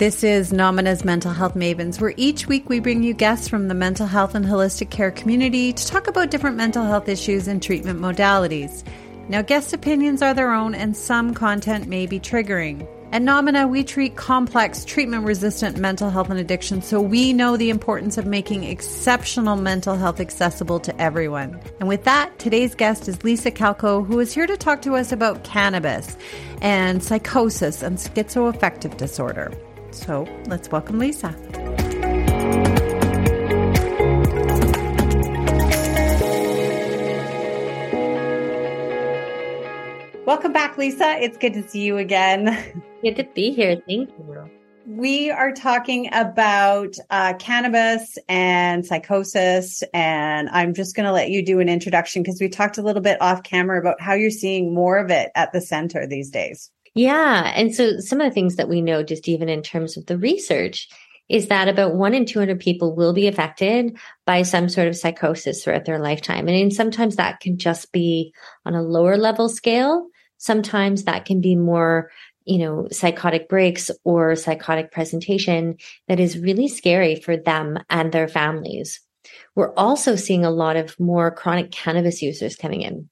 This is Nomina's Mental Health Mavens, where each week we bring you guests from the mental health and holistic care community to talk about different mental health issues and treatment modalities. Now, guest opinions are their own, and some content may be triggering. At Nomina, we treat complex, treatment resistant mental health and addiction, so we know the importance of making exceptional mental health accessible to everyone. And with that, today's guest is Lisa Klco, who is here to talk to us about cannabis and psychosis and schizoaffective disorder. So let's welcome Lisa. Welcome back, Lisa. It's good to see you again. Good to be here. Thank you. We are talking about uh, cannabis and psychosis, and I'm just going to let you do an introduction because we talked a little bit off camera about how you're seeing more of it at the center these days. Yeah. And so some of the things that we know, just even in terms of the research, is that about one in 200 people will be affected by some sort of psychosis throughout their lifetime. And sometimes that can just be on a lower level scale. Sometimes that can be more you know, psychotic breaks or psychotic presentation that is really scary for them and their families. We're also seeing a lot of more chronic cannabis users coming in.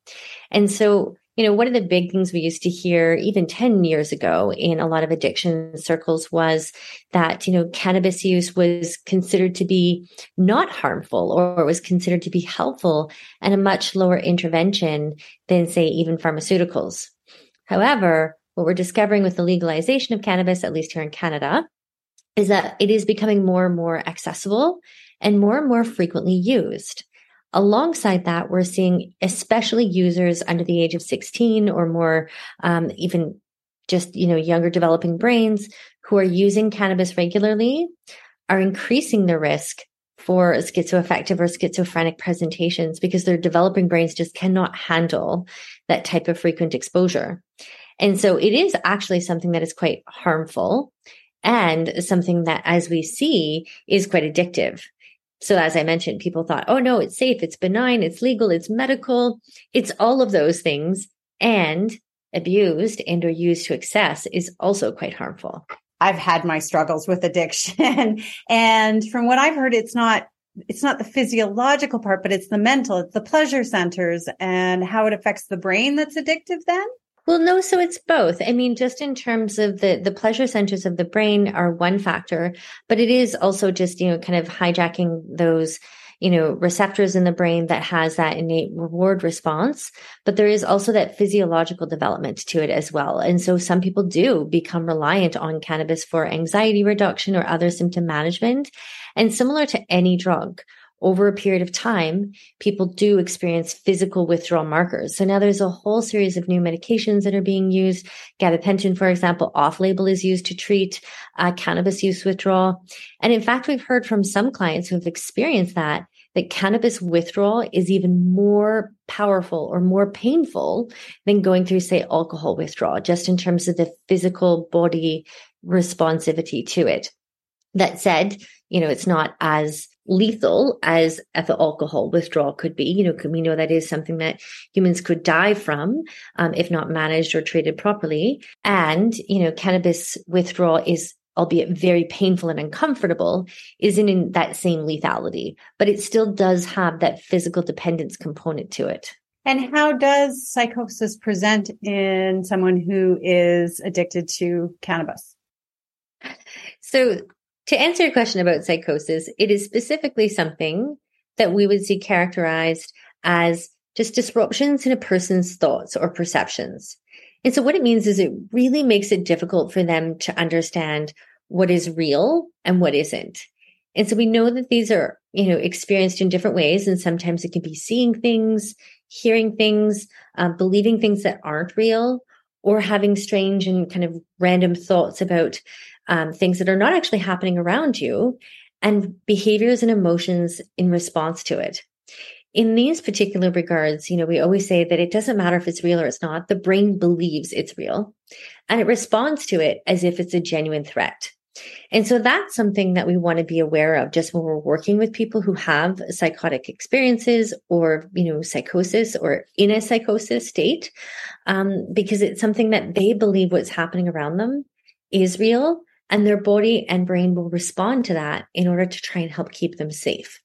And so, you know, one of the big things we used to hear even 10 years ago in a lot of addiction circles was that, you know, cannabis use was considered to be not harmful or was considered to be helpful and a much lower intervention than, say, even pharmaceuticals. However, what we're discovering with the legalization of cannabis, at least here in Canada, is that it is becoming more and more accessible and more and more frequently used. Alongside that, we're seeing especially users under the age of 16 or more, um, even just, you know, younger developing brains who are using cannabis regularly are increasing the risk for schizoaffective or schizophrenic presentations because their developing brains just cannot handle that type of frequent exposure. And so it is actually something that is quite harmful and something that, as we see, is quite addictive. So, as I mentioned, people thought, oh no, it's safe, it's benign, it's legal, it's medical, it's all of those things. And abused and or used to excess is also quite harmful. I've had my struggles with addiction. and from what I've heard, it's not it's not the physiological part, but it's the mental, it's the pleasure centers and how it affects the brain that's addictive then? Well, no, so it's both. I mean, just in terms of the the pleasure centers of the brain are one factor, but it is also just, you know, kind of hijacking those you know, receptors in the brain that has that innate reward response. But there is also that physiological development to it as well. And so some people do become reliant on cannabis for anxiety reduction or other symptom management. And similar to any drug, over a period of time, people do experience physical withdrawal markers. So now there's a whole series of new medications that are being used. Gabapentin, for example, off label is used to treat uh, cannabis use withdrawal. And in fact, we've heard from some clients who have experienced that, that cannabis withdrawal is even more powerful or more painful than going through, say, alcohol withdrawal, just in terms of the physical body responsivity to it. That said, you know, it's not as lethal as ethyl alcohol withdrawal could be. You know, we know that is something that humans could die from um, if not managed or treated properly. And, you know, cannabis withdrawal is albeit very painful and uncomfortable, isn't in that same lethality, but it still does have that physical dependence component to it. And how does psychosis present in someone who is addicted to cannabis? So to answer your question about psychosis, it is specifically something that we would see characterized as just disruptions in a person's thoughts or perceptions. And so what it means is it really makes it difficult for them to understand what is real and what isn't. And so we know that these are, you know, experienced in different ways. And sometimes it can be seeing things, hearing things, um, believing things that aren't real, or having strange and kind of random thoughts about um, things that are not actually happening around you and behaviors and emotions in response to it. In these particular regards, you know, we always say that it doesn't matter if it's real or it's not. The brain believes it's real and it responds to it as if it's a genuine threat. And so that's something that we want to be aware of just when we're working with people who have psychotic experiences or, you know, psychosis or in a psychosis state, um, because it's something that they believe what's happening around them is real and their body and brain will respond to that in order to try and help keep them safe.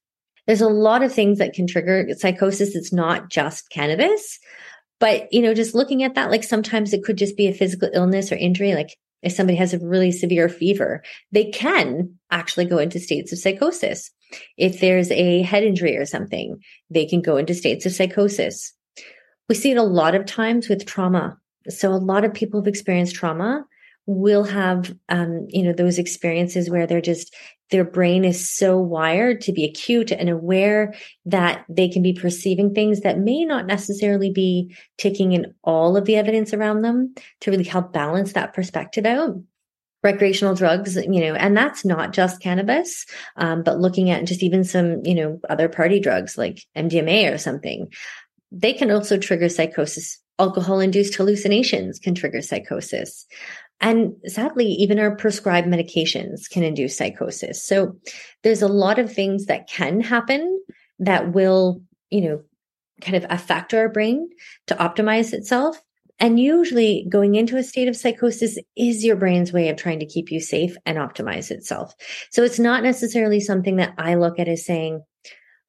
There's a lot of things that can trigger psychosis. It's not just cannabis, but you know, just looking at that, like sometimes it could just be a physical illness or injury. Like if somebody has a really severe fever, they can actually go into states of psychosis. If there's a head injury or something, they can go into states of psychosis. We see it a lot of times with trauma. So a lot of people have experienced trauma will have um, you know those experiences where they're just their brain is so wired to be acute and aware that they can be perceiving things that may not necessarily be taking in all of the evidence around them to really help balance that perspective out. Recreational drugs you know and that's not just cannabis um, but looking at just even some you know other party drugs like mdma or something. They can also trigger psychosis. Alcohol induced hallucinations can trigger psychosis and sadly, even our prescribed medications can induce psychosis. So there's a lot of things that can happen that will, you know, kind of affect our brain to optimize itself. And usually going into a state of psychosis is your brain's way of trying to keep you safe and optimize itself. So it's not necessarily something that I look at as saying,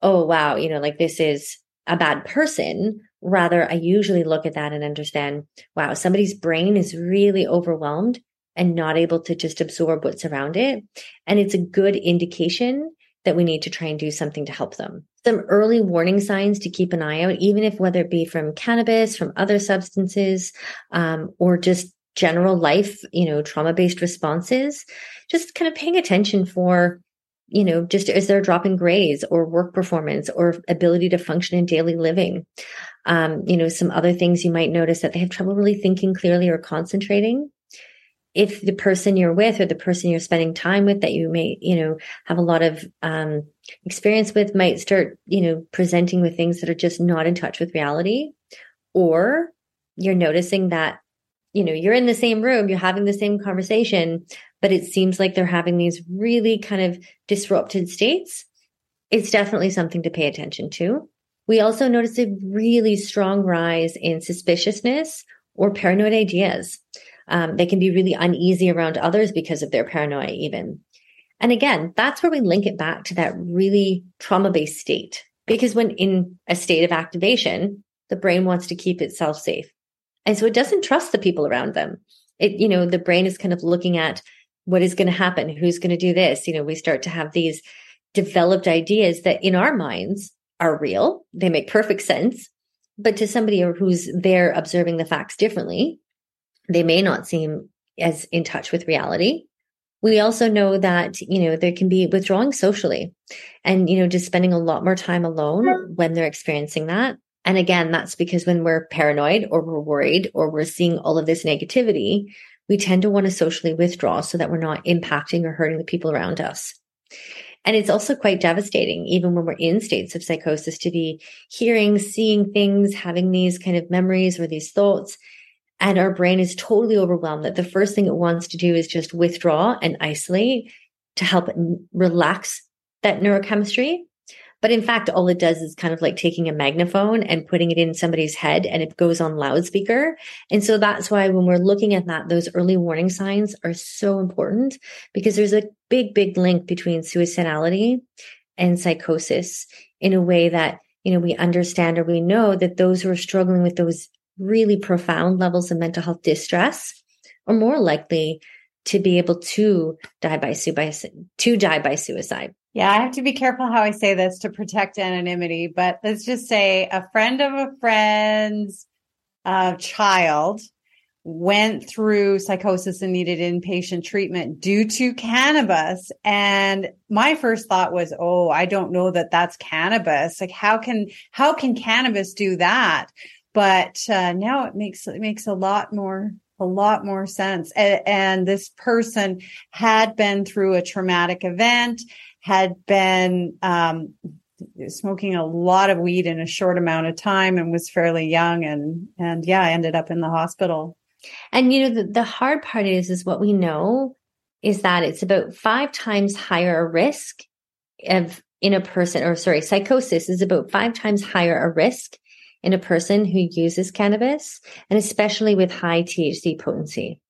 oh, wow, you know, like this is a bad person. Rather, I usually look at that and understand, wow, somebody's brain is really overwhelmed and not able to just absorb what's around it. And it's a good indication that we need to try and do something to help them. Some early warning signs to keep an eye out, even if whether it be from cannabis, from other substances, um, or just general life, you know, trauma based responses, just kind of paying attention for you know, just as they're dropping grades or work performance or ability to function in daily living. Um, you know, some other things you might notice that they have trouble really thinking clearly or concentrating. If the person you're with or the person you're spending time with that you may, you know, have a lot of um, experience with might start, you know, presenting with things that are just not in touch with reality, or you're noticing that you know, you're in the same room, you're having the same conversation, but it seems like they're having these really kind of disrupted states. It's definitely something to pay attention to. We also notice a really strong rise in suspiciousness or paranoid ideas. Um, they can be really uneasy around others because of their paranoia, even. And again, that's where we link it back to that really trauma based state. Because when in a state of activation, the brain wants to keep itself safe. And so it doesn't trust the people around them. It, you know, the brain is kind of looking at what is going to happen, who's going to do this. You know, we start to have these developed ideas that in our minds are real. They make perfect sense. But to somebody who's there observing the facts differently, they may not seem as in touch with reality. We also know that, you know, there can be withdrawing socially and, you know, just spending a lot more time alone when they're experiencing that. And again, that's because when we're paranoid or we're worried or we're seeing all of this negativity, we tend to want to socially withdraw so that we're not impacting or hurting the people around us. And it's also quite devastating, even when we're in states of psychosis, to be hearing, seeing things, having these kind of memories or these thoughts. And our brain is totally overwhelmed that the first thing it wants to do is just withdraw and isolate to help relax that neurochemistry. But in fact, all it does is kind of like taking a magnaphone and putting it in somebody's head and it goes on loudspeaker. And so that's why when we're looking at that, those early warning signs are so important because there's a big, big link between suicidality and psychosis in a way that, you know, we understand or we know that those who are struggling with those really profound levels of mental health distress are more likely to be able to die by, suicide, to die by suicide. Yeah, I have to be careful how I say this to protect anonymity, but let's just say a friend of a friend's uh, child went through psychosis and needed inpatient treatment due to cannabis. And my first thought was, oh, I don't know that that's cannabis. Like, how can how can cannabis do that? But uh, now it makes it makes a lot more a lot more sense. And, and this person had been through a traumatic event had been um, smoking a lot of weed in a short amount of time and was fairly young and and yeah, ended up in the hospital. And you know the, the hard part is is what we know is that it's about five times higher a risk of in a person or sorry psychosis is about five times higher a risk in a person who uses cannabis and especially with high THC potency.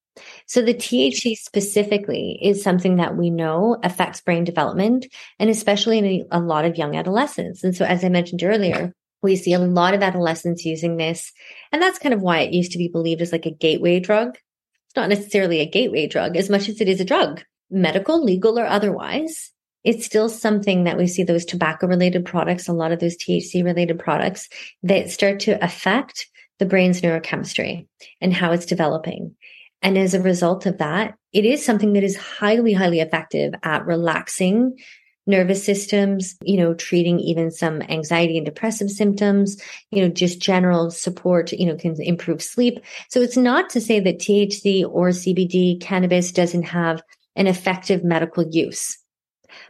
So the THC specifically is something that we know affects brain development and especially in a, lot of young adolescents. And so as I mentioned earlier, we see a lot of adolescents using this. And that's kind of why it used to be believed as like a gateway drug. It's not necessarily a gateway drug as much as it is a drug, medical, legal, or otherwise. It's still something that we see those tobacco related products, a lot of those THC related products that start to affect the brain's neurochemistry and how it's developing. And as a result of that, it is something that is highly, highly effective at relaxing nervous systems, you know, treating even some anxiety and depressive symptoms, you know, just general support, you know, can improve sleep. So it's not to say that THC or CBD cannabis doesn't have an effective medical use,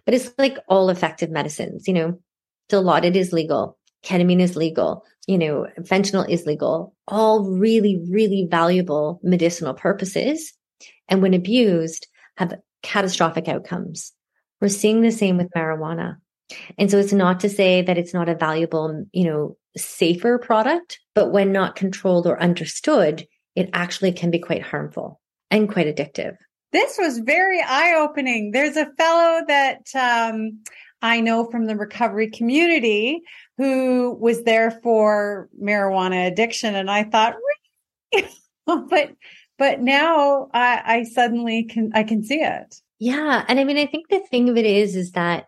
but it's like all effective medicines, you know, Dilaudid is legal. Ketamine is legal you know, fentanyl is legal, all really, really valuable medicinal purposes. And when abused, have catastrophic outcomes. We're seeing the same with marijuana. And so it's not to say that it's not a valuable, you know, safer product, but when not controlled or understood, it actually can be quite harmful and quite addictive. This was very eye opening. There's a fellow that um, I know from the recovery community who was there for marijuana addiction. And I thought, but, but now I, I suddenly can, I can see it. Yeah. And I mean, I think the thing of it is, is that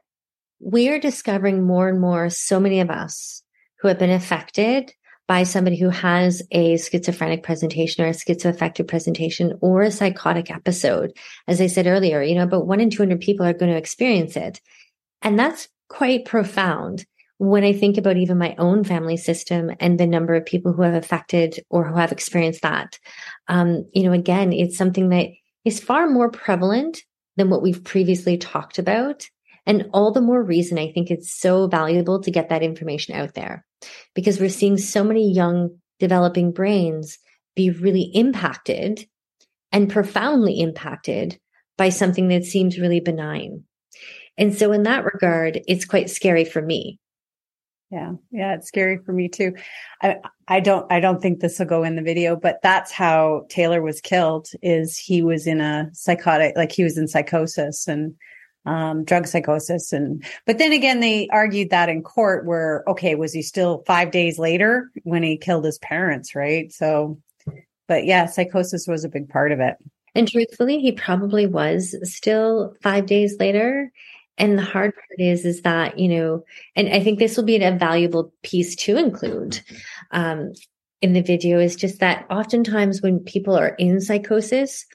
we are discovering more and more, so many of us who have been affected by somebody who has a schizophrenic presentation or a schizoaffective presentation or a psychotic episode. As I said earlier, you know, about one in 200 people are going to experience it. And that's quite profound when I think about even my own family system and the number of people who have affected or who have experienced that. Um, you know, again, it's something that is far more prevalent than what we've previously talked about. And all the more reason I think it's so valuable to get that information out there because we're seeing so many young developing brains be really impacted and profoundly impacted by something that seems really benign. And so in that regard, it's quite scary for me. Yeah. Yeah. It's scary for me too. I, I don't, I don't think this will go in the video, but that's how Taylor was killed is he was in a psychotic, like he was in psychosis and, um, drug psychosis. And, but then again, they argued that in court where, okay, was he still five days later when he killed his parents? Right. So, but yeah, psychosis was a big part of it. And truthfully, he probably was still five days later. And the hard part is, is that, you know, and I think this will be a valuable piece to include um, in the video is just that oftentimes when people are in psychosis,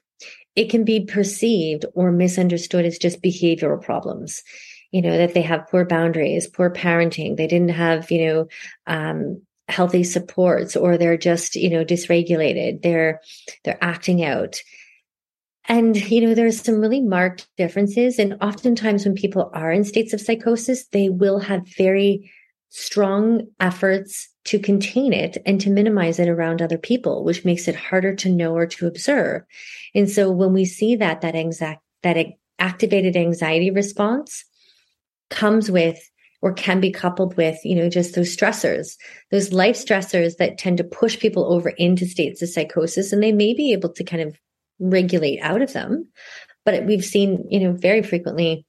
it can be perceived or misunderstood as just behavioral problems. You know, that they have poor boundaries, poor parenting. They didn't have, you know, um, healthy supports or they're just, you know, dysregulated. They're, they're acting out. And, you know, there's some really marked differences. And oftentimes when people are in states of psychosis, they will have very strong efforts to contain it and to minimize it around other people, which makes it harder to know or to observe. And so when we see that, that exact, that activated anxiety response comes with or can be coupled with, you know, just those stressors, those life stressors that tend to push people over into states of psychosis. And they may be able to kind of regulate out of them. But we've seen, you know, very frequently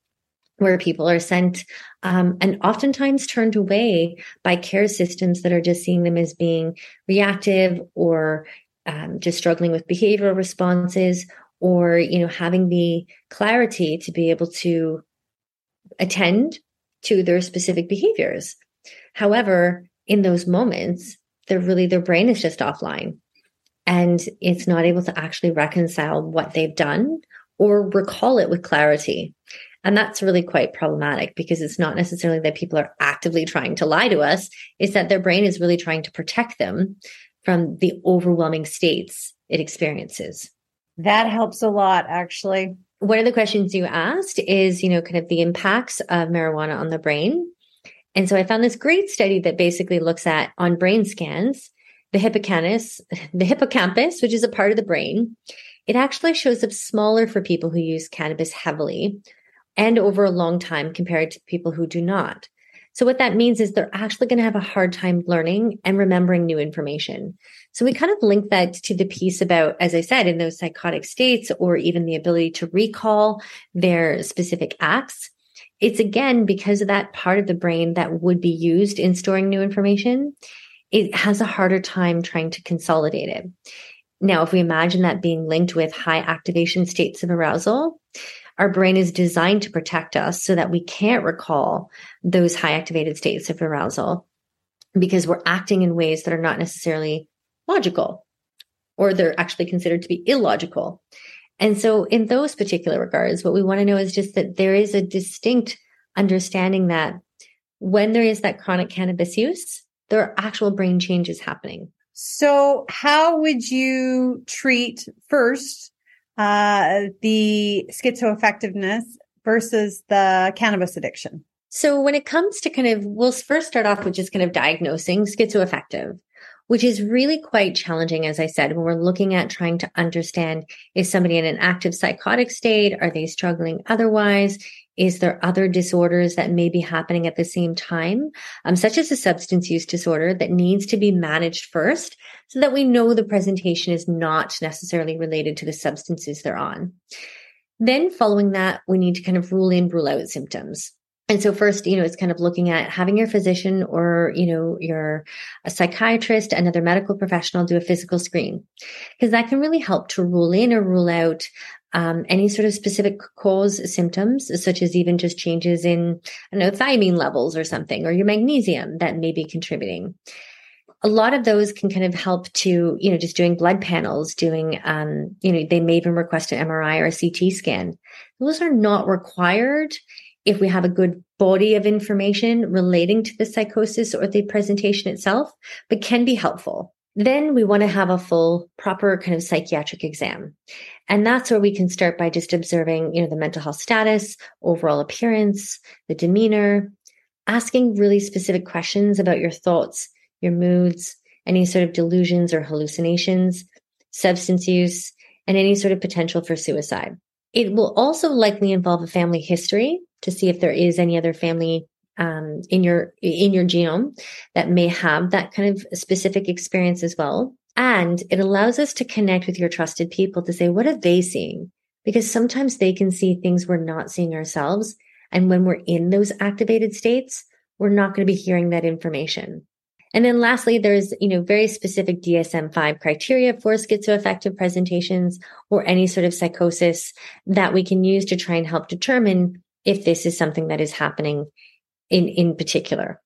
where people are sent um, and oftentimes turned away by care systems that are just seeing them as being reactive or um, just struggling with behavioral responses or you know having the clarity to be able to attend to their specific behaviors however in those moments they're really their brain is just offline and it's not able to actually reconcile what they've done or recall it with clarity. And that's really quite problematic because it's not necessarily that people are actively trying to lie to us, it's that their brain is really trying to protect them from the overwhelming states it experiences. That helps a lot, actually. One of the questions you asked is, you know, kind of the impacts of marijuana on the brain. And so I found this great study that basically looks at on brain scans the hippocampus, the hippocampus, which is a part of the brain, it actually shows up smaller for people who use cannabis heavily and over a long time compared to people who do not. So what that means is they're actually going to have a hard time learning and remembering new information. So we kind of link that to the piece about, as I said, in those psychotic states or even the ability to recall their specific acts. It's again because of that part of the brain that would be used in storing new information. It has a harder time trying to consolidate it. Now, if we imagine that being linked with high activation states of arousal, our brain is designed to protect us so that we can't recall those high activated states of arousal because we're acting in ways that are not necessarily logical or they're actually considered to be illogical. And so, in those particular regards, what we want to know is just that there is a distinct understanding that when there is that chronic cannabis use, there are actual brain changes happening. So, how would you treat first uh, the schizoaffectiveness versus the cannabis addiction? So, when it comes to kind of, we'll first start off with just kind of diagnosing schizoaffective, which is really quite challenging, as I said, when we're looking at trying to understand is somebody in an active psychotic state? Are they struggling otherwise? Is there other disorders that may be happening at the same time, um, such as a substance use disorder that needs to be managed first so that we know the presentation is not necessarily related to the substances they're on. Then following that, we need to kind of rule in, rule out symptoms. And so first, you know, it's kind of looking at having your physician or, you know, your psychiatrist, another medical professional do a physical screen because that can really help to rule in or rule out um, any sort of specific cause symptoms, such as even just changes in, I know, thiamine levels or something, or your magnesium that may be contributing. A lot of those can kind of help to, you know, just doing blood panels, doing, um, you know, they may even request an MRI or a CT scan. Those are not required if we have a good body of information relating to the psychosis or the presentation itself, but can be helpful. Then we want to have a full, proper kind of psychiatric exam. And that's where we can start by just observing, you know, the mental health status, overall appearance, the demeanor, asking really specific questions about your thoughts, your moods, any sort of delusions or hallucinations, substance use, and any sort of potential for suicide. It will also likely involve a family history to see if there is any other family um, in your in your genome that may have that kind of specific experience as well. And it allows us to connect with your trusted people to say, what are they seeing? Because sometimes they can see things we're not seeing ourselves. And when we're in those activated states, we're not going to be hearing that information. And then lastly, there's, you know, very specific DSM-5 criteria for schizoaffective presentations or any sort of psychosis that we can use to try and help determine if this is something that is happening in, in particular.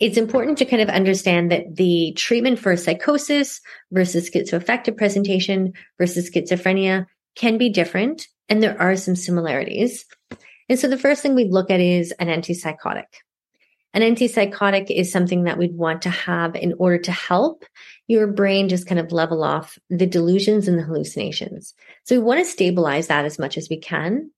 It's important to kind of understand that the treatment for psychosis versus schizoaffective presentation versus schizophrenia can be different, and there are some similarities. And so the first thing we look at is an antipsychotic. An antipsychotic is something that we'd want to have in order to help your brain just kind of level off the delusions and the hallucinations. So we want to stabilize that as much as we can.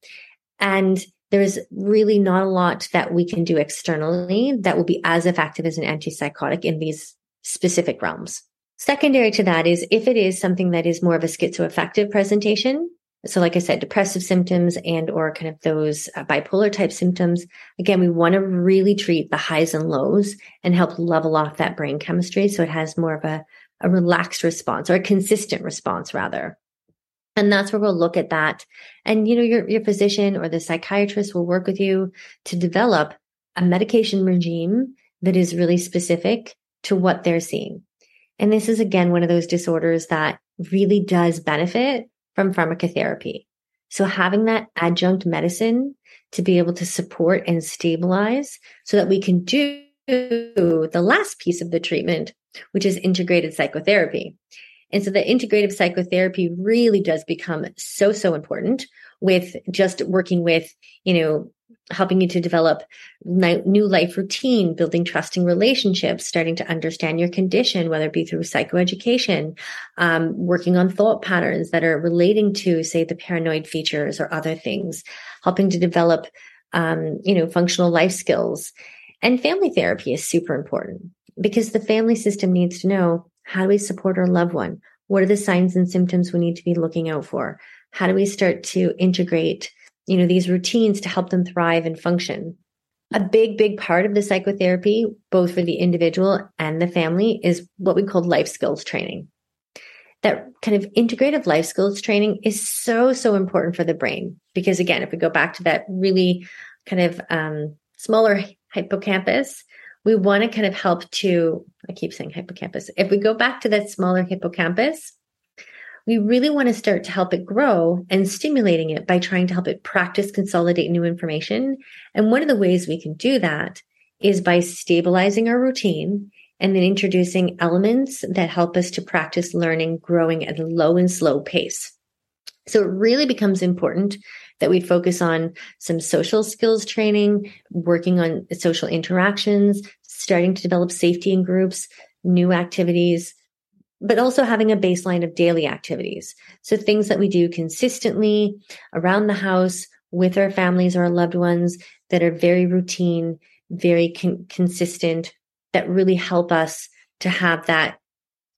And there's really not a lot that we can do externally that will be as effective as an antipsychotic in these specific realms. Secondary to that is if it is something that is more of a schizoaffective presentation. So like I said, depressive symptoms and or kind of those uh, bipolar type symptoms. Again, we want to really treat the highs and lows and help level off that brain chemistry. So it has more of a, a relaxed response or a consistent response rather. And that's where we'll look at that. And, you know, your, your physician or the psychiatrist will work with you to develop a medication regime that is really specific to what they're seeing. And this is again, one of those disorders that really does benefit from pharmacotherapy. So having that adjunct medicine to be able to support and stabilize so that we can do the last piece of the treatment, which is integrated psychotherapy. And so the integrative psychotherapy really does become so, so important with just working with, you know, helping you to develop new life routine, building trusting relationships, starting to understand your condition, whether it be through psychoeducation, um, working on thought patterns that are relating to, say, the paranoid features or other things, helping to develop, um, you know, functional life skills. And family therapy is super important because the family system needs to know how do we support our loved one? What are the signs and symptoms we need to be looking out for? How do we start to integrate, you know, these routines to help them thrive and function? A big, big part of the psychotherapy, both for the individual and the family, is what we call life skills training. That kind of integrative life skills training is so, so important for the brain. Because again, if we go back to that really kind of um, smaller hippocampus, we want to kind of help to, I keep saying hippocampus. If we go back to that smaller hippocampus, we really want to start to help it grow and stimulating it by trying to help it practice, consolidate new information. And one of the ways we can do that is by stabilizing our routine and then introducing elements that help us to practice learning, growing at a low and slow pace. So it really becomes important that we focus on some social skills training, working on social interactions, starting to develop safety in groups, new activities, but also having a baseline of daily activities. So things that we do consistently around the house with our families or our loved ones that are very routine, very con- consistent, that really help us to have that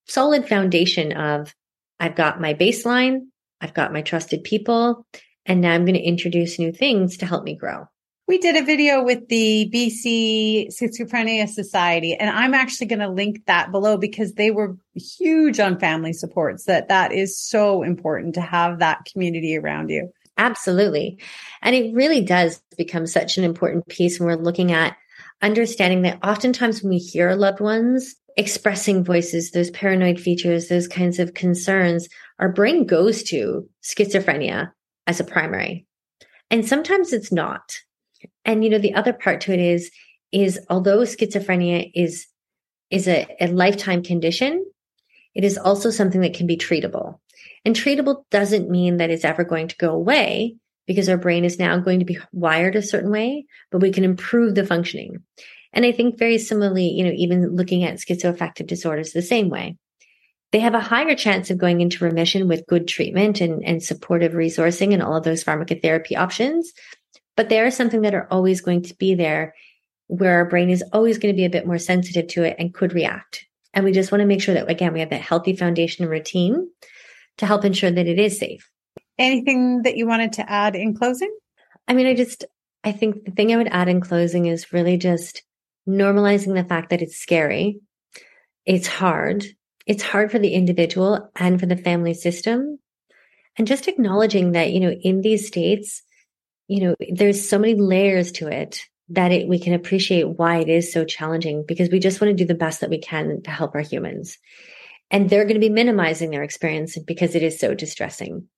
solid foundation of I've got my baseline, I've got my trusted people, and now I'm going to introduce new things to help me grow. We did a video with the BC Schizophrenia Society, and I'm actually going to link that below because they were huge on family supports. That that is so important to have that community around you. Absolutely. And it really does become such an important piece when we're looking at understanding that oftentimes when we hear loved ones expressing voices, those paranoid features, those kinds of concerns, our brain goes to schizophrenia as a primary. And sometimes it's not. And you know, the other part to it is, is although schizophrenia is, is a, a lifetime condition, it is also something that can be treatable. And treatable doesn't mean that it's ever going to go away because our brain is now going to be wired a certain way, but we can improve the functioning. And I think very similarly, you know, even looking at schizoaffective disorders the same way they have a higher chance of going into remission with good treatment and, and supportive resourcing and all of those pharmacotherapy options. But they are something that are always going to be there where our brain is always going to be a bit more sensitive to it and could react. And we just want to make sure that, again, we have that healthy foundation routine to help ensure that it is safe. Anything that you wanted to add in closing? I mean, I just, I think the thing I would add in closing is really just normalizing the fact that it's scary. It's hard it's hard for the individual and for the family system. And just acknowledging that, you know, in these states, you know, there's so many layers to it that it, we can appreciate why it is so challenging because we just want to do the best that we can to help our humans. And they're going to be minimizing their experience because it is so distressing.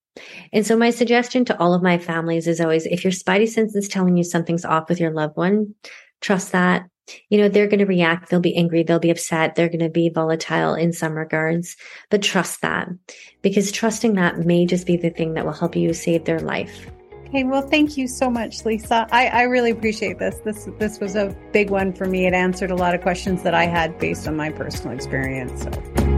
And so my suggestion to all of my families is always, if your spidey sense is telling you something's off with your loved one, trust that you know, they're going to react. They'll be angry. They'll be upset. They're going to be volatile in some regards, but trust that because trusting that may just be the thing that will help you save their life. Okay, well, thank you so much, Lisa. I, I really appreciate this. This this was a big one for me. It answered a lot of questions that I had based on my personal experience. So.